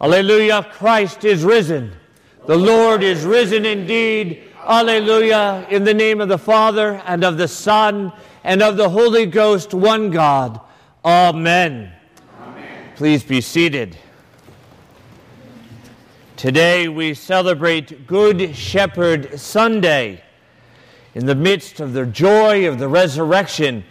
Alleluia, Christ is risen. The Lord is risen indeed. Alleluia, in the name of the Father, and of the Son, and of the Holy Ghost, one God. Amen. Amen. Please be seated. Today we celebrate Good Shepherd Sunday. In the midst of the joy of the resurrection,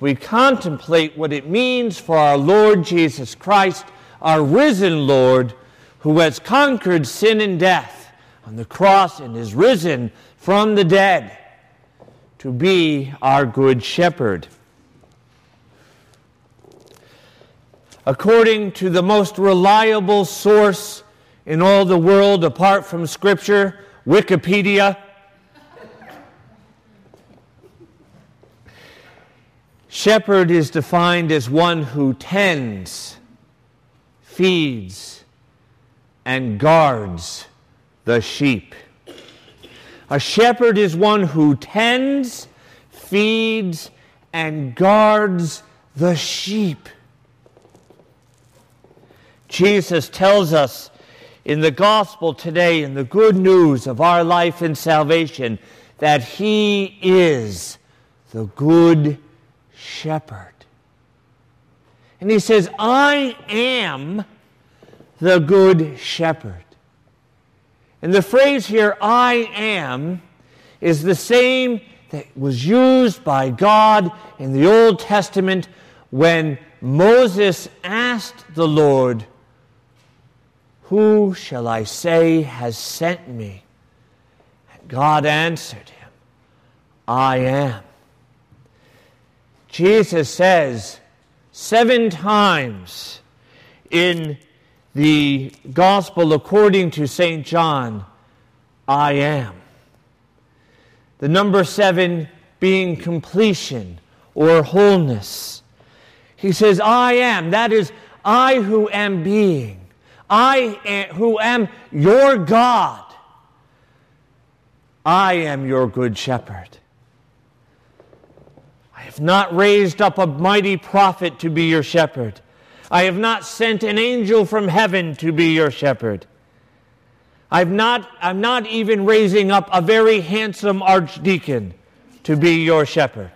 we contemplate what it means for our Lord Jesus Christ our risen Lord, who has conquered sin and death on the cross and is risen from the dead to be our good shepherd. According to the most reliable source in all the world apart from Scripture, Wikipedia, shepherd is defined as one who tends feeds and guards the sheep. A shepherd is one who tends, feeds, and guards the sheep. Jesus tells us in the gospel today, in the good news of our life and salvation, that He is the good shepherd. And he says, I am the good shepherd. And the phrase here, I am, is the same that was used by God in the Old Testament when Moses asked the Lord, Who shall I say has sent me? And God answered him, I am. Jesus says, seven times in the gospel according to St. John, I am. The number seven being completion or wholeness. He says, I am. That is, I who am being. I am, who am your God. I am your good shepherd. Have not raised up a mighty prophet to be your shepherd. I have not sent an angel from heaven to be your shepherd. I've not, I'm not even raising up a very handsome archdeacon to be your shepherd.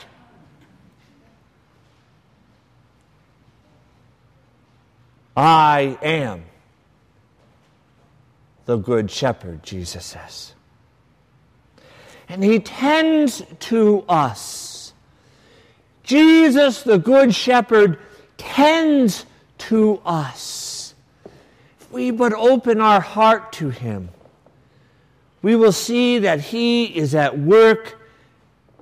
I am the good shepherd, Jesus says. And he tends to us Jesus, the Good Shepherd, tends to us. If we but open our heart to Him, we will see that He is at work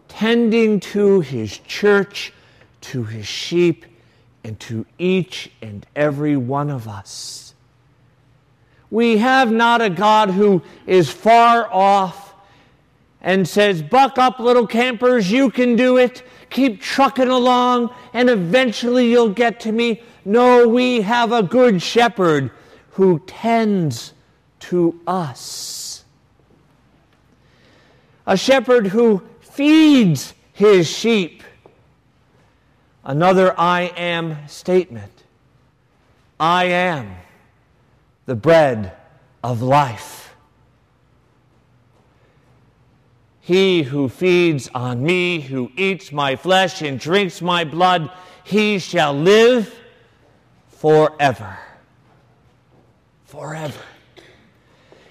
tending to His church, to His sheep, and to each and every one of us. We have not a God who is far off and says, Buck up, little campers, you can do it keep trucking along, and eventually you'll get to me. No, we have a good shepherd who tends to us. A shepherd who feeds his sheep. Another I am statement. I am the bread of life. He who feeds on me, who eats my flesh and drinks my blood, he shall live forever. Forever.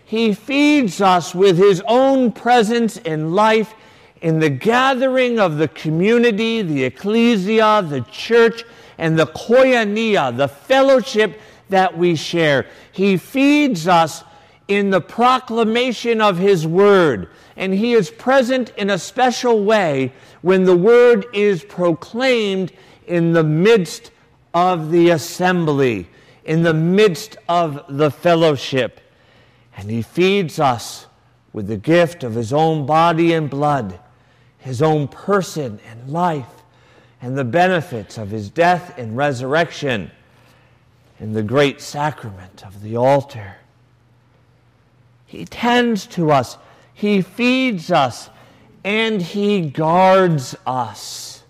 He feeds us with his own presence in life in the gathering of the community, the ecclesia, the church, and the koinonia, the fellowship that we share. He feeds us in the proclamation of his word and he is present in a special way when the word is proclaimed in the midst of the assembly, in the midst of the fellowship. And he feeds us with the gift of his own body and blood, his own person and life, and the benefits of his death and resurrection in the great sacrament of the altar. He tends to us he feeds us and He guards us.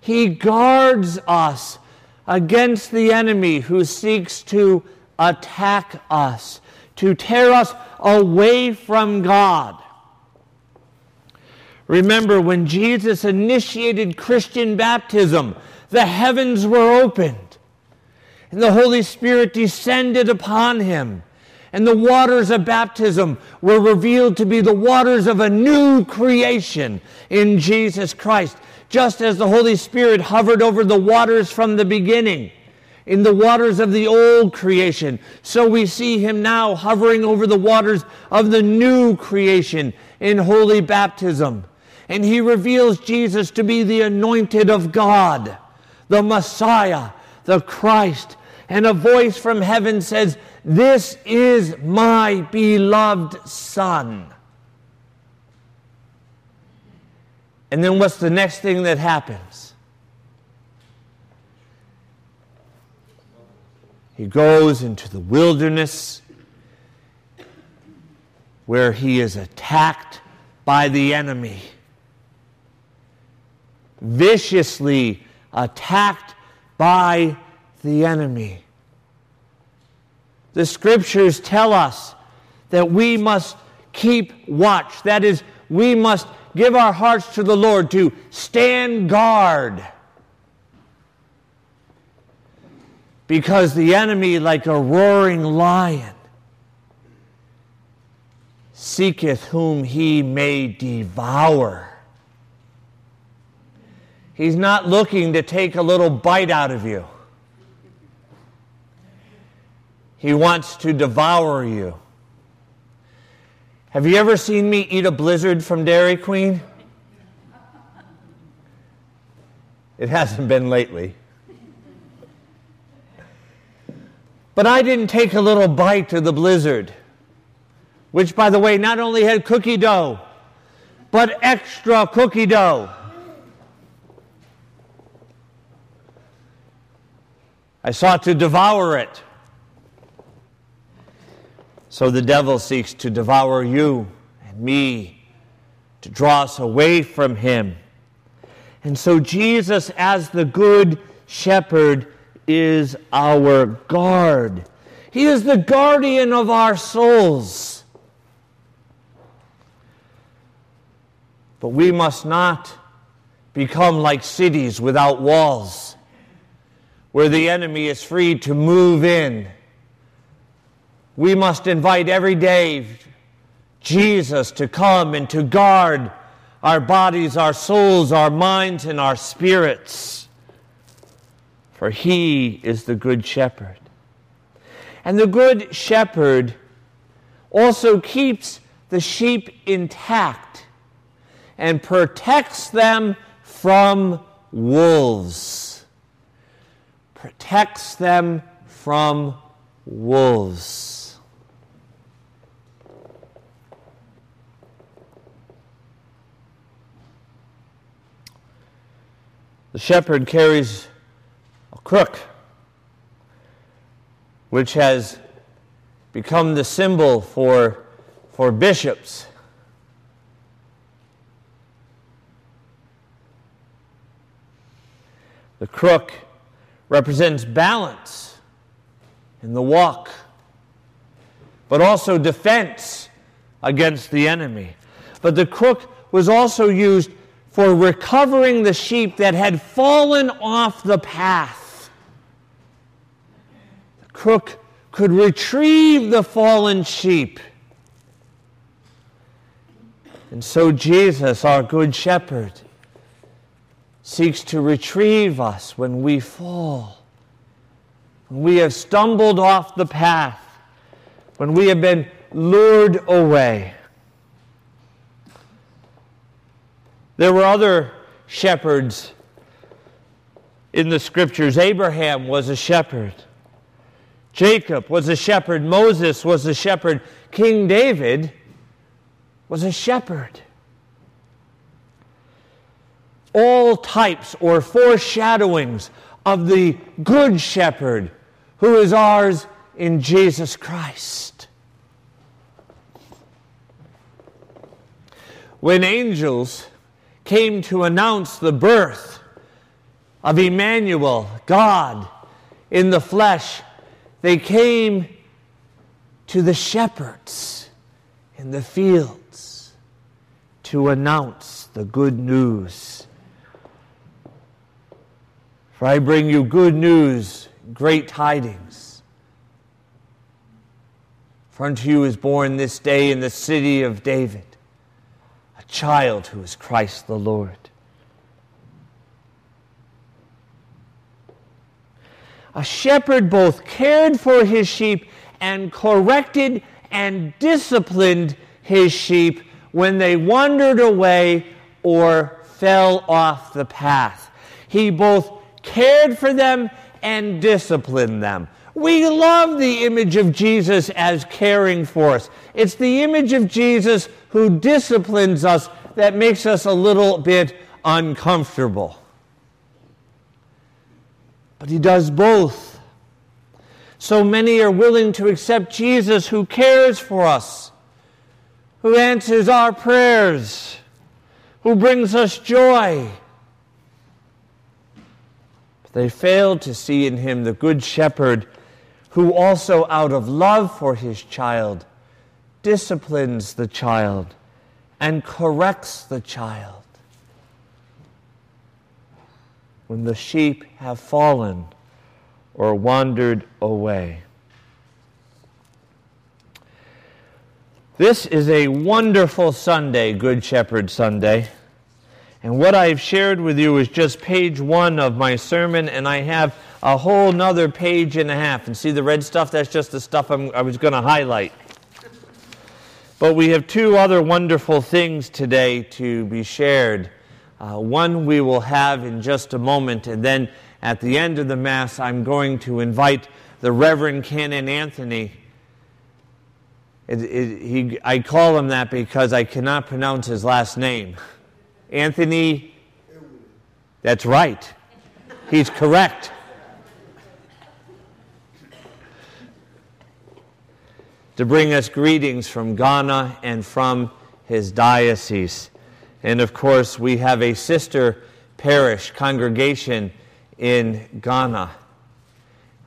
He guards us against the enemy who seeks to attack us, to tear us away from God. Remember, when Jesus initiated Christian baptism, the heavens were opened, and the Holy Spirit descended upon him. And the waters of baptism were revealed to be the waters of a new creation in Jesus Christ, just as the Holy Spirit hovered over the waters from the beginning in the waters of the old creation. So we see him now hovering over the waters of the new creation in holy baptism. And he reveals Jesus to be the anointed of God, the Messiah, the Christ. And a voice from heaven says, This is my beloved Son. And then what's the next thing that happens? He goes into the wilderness where he is attacked by the enemy, viciously attacked by the enemy. The scriptures tell us that we must keep watch. That is, we must give our hearts to the Lord to stand guard because the enemy, like a roaring lion, seeketh whom he may devour. He's not looking to take a little bite out of you. He wants to devour you. Have you ever seen me eat a blizzard from Dairy Queen? It hasn't been lately. But I didn't take a little bite of the blizzard, which, by the way, not only had cookie dough, but extra cookie dough. I sought to devour it. So the devil seeks to devour you and me, to draw us away from him. And so Jesus, as the good shepherd, is our guard. He is the guardian of our souls. But we must not become like cities without walls, where the enemy is free to move in. We must invite every day Jesus to come and to guard our bodies, our souls, our minds, and our spirits for he is the good shepherd. And the good shepherd also keeps the sheep intact and protects them from wolves. Protects them from wolves. The shepherd carries a crook, which has become the symbol for, for bishops. The crook represents balance in the walk, but also defense against the enemy. But the crook was also used for recovering the sheep that had fallen off the path The crook could retrieve the fallen sheep. And so Jesus, our good shepherd, seeks to retrieve us when we fall, when we have stumbled off the path, when we have been lured away. There were other shepherds in the scriptures. Abraham was a shepherd. Jacob was a shepherd, Moses was a shepherd, King David was a shepherd. All types or foreshadowings of the good shepherd who is ours in Jesus Christ. When angels came to announce the birth of Emmanuel, God in the flesh, they came to the shepherds in the fields to announce the good news. For I bring you good news, great tidings. For unto you is born this day in the city of David child who is Christ the Lord. A shepherd both cared for his sheep and corrected and disciplined his sheep when they wandered away or fell off the path. He both cared for them and disciplined them. We love the image of Jesus as caring for us. It's the image of Jesus who disciplines us that makes us a little bit uncomfortable. But he does both. So many are willing to accept Jesus who cares for us, who answers our prayers, who brings us joy. But they fail to see in him the good shepherd who also, out of love for his child, disciplines the child and corrects the child. When the sheep have fallen, or wandered away. This is a wonderful Sunday, Good Shepherd Sunday. And what I've shared with you is just page one of my sermon, and I have a whole nother page and a half. And see the red stuff? That's just the stuff I'm, i was going to highlight. But we have two other wonderful things today to be shared. Uh, one we will have in just a moment, and then at the end of the Mass, I'm going to invite the Reverend Canon Anthony. It, it, he, I call him that because I cannot pronounce his last name. Anthony, that's right. He's correct. To bring us greetings from Ghana and from his diocese. And of course, we have a sister parish congregation in Ghana,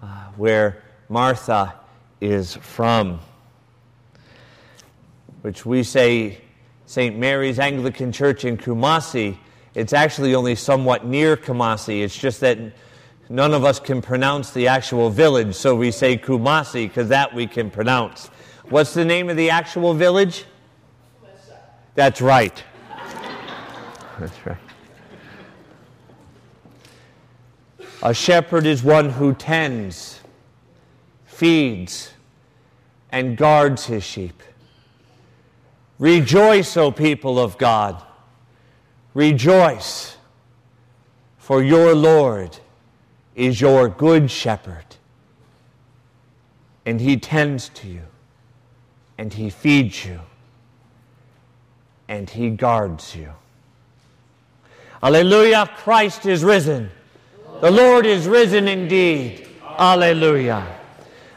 uh, where Martha is from, which we say St. Mary's Anglican Church in Kumasi. It's actually only somewhat near Kumasi. It's just that none of us can pronounce the actual village, so we say Kumasi because that we can pronounce. What's the name of the actual village? That's right. That's right. A shepherd is one who tends, feeds, and guards his sheep. Rejoice, O people of God. Rejoice, for your Lord is your good shepherd, and he tends to you, and he feeds you, and he guards you. Alleluia, Christ is risen. The Lord is risen indeed. Alleluia.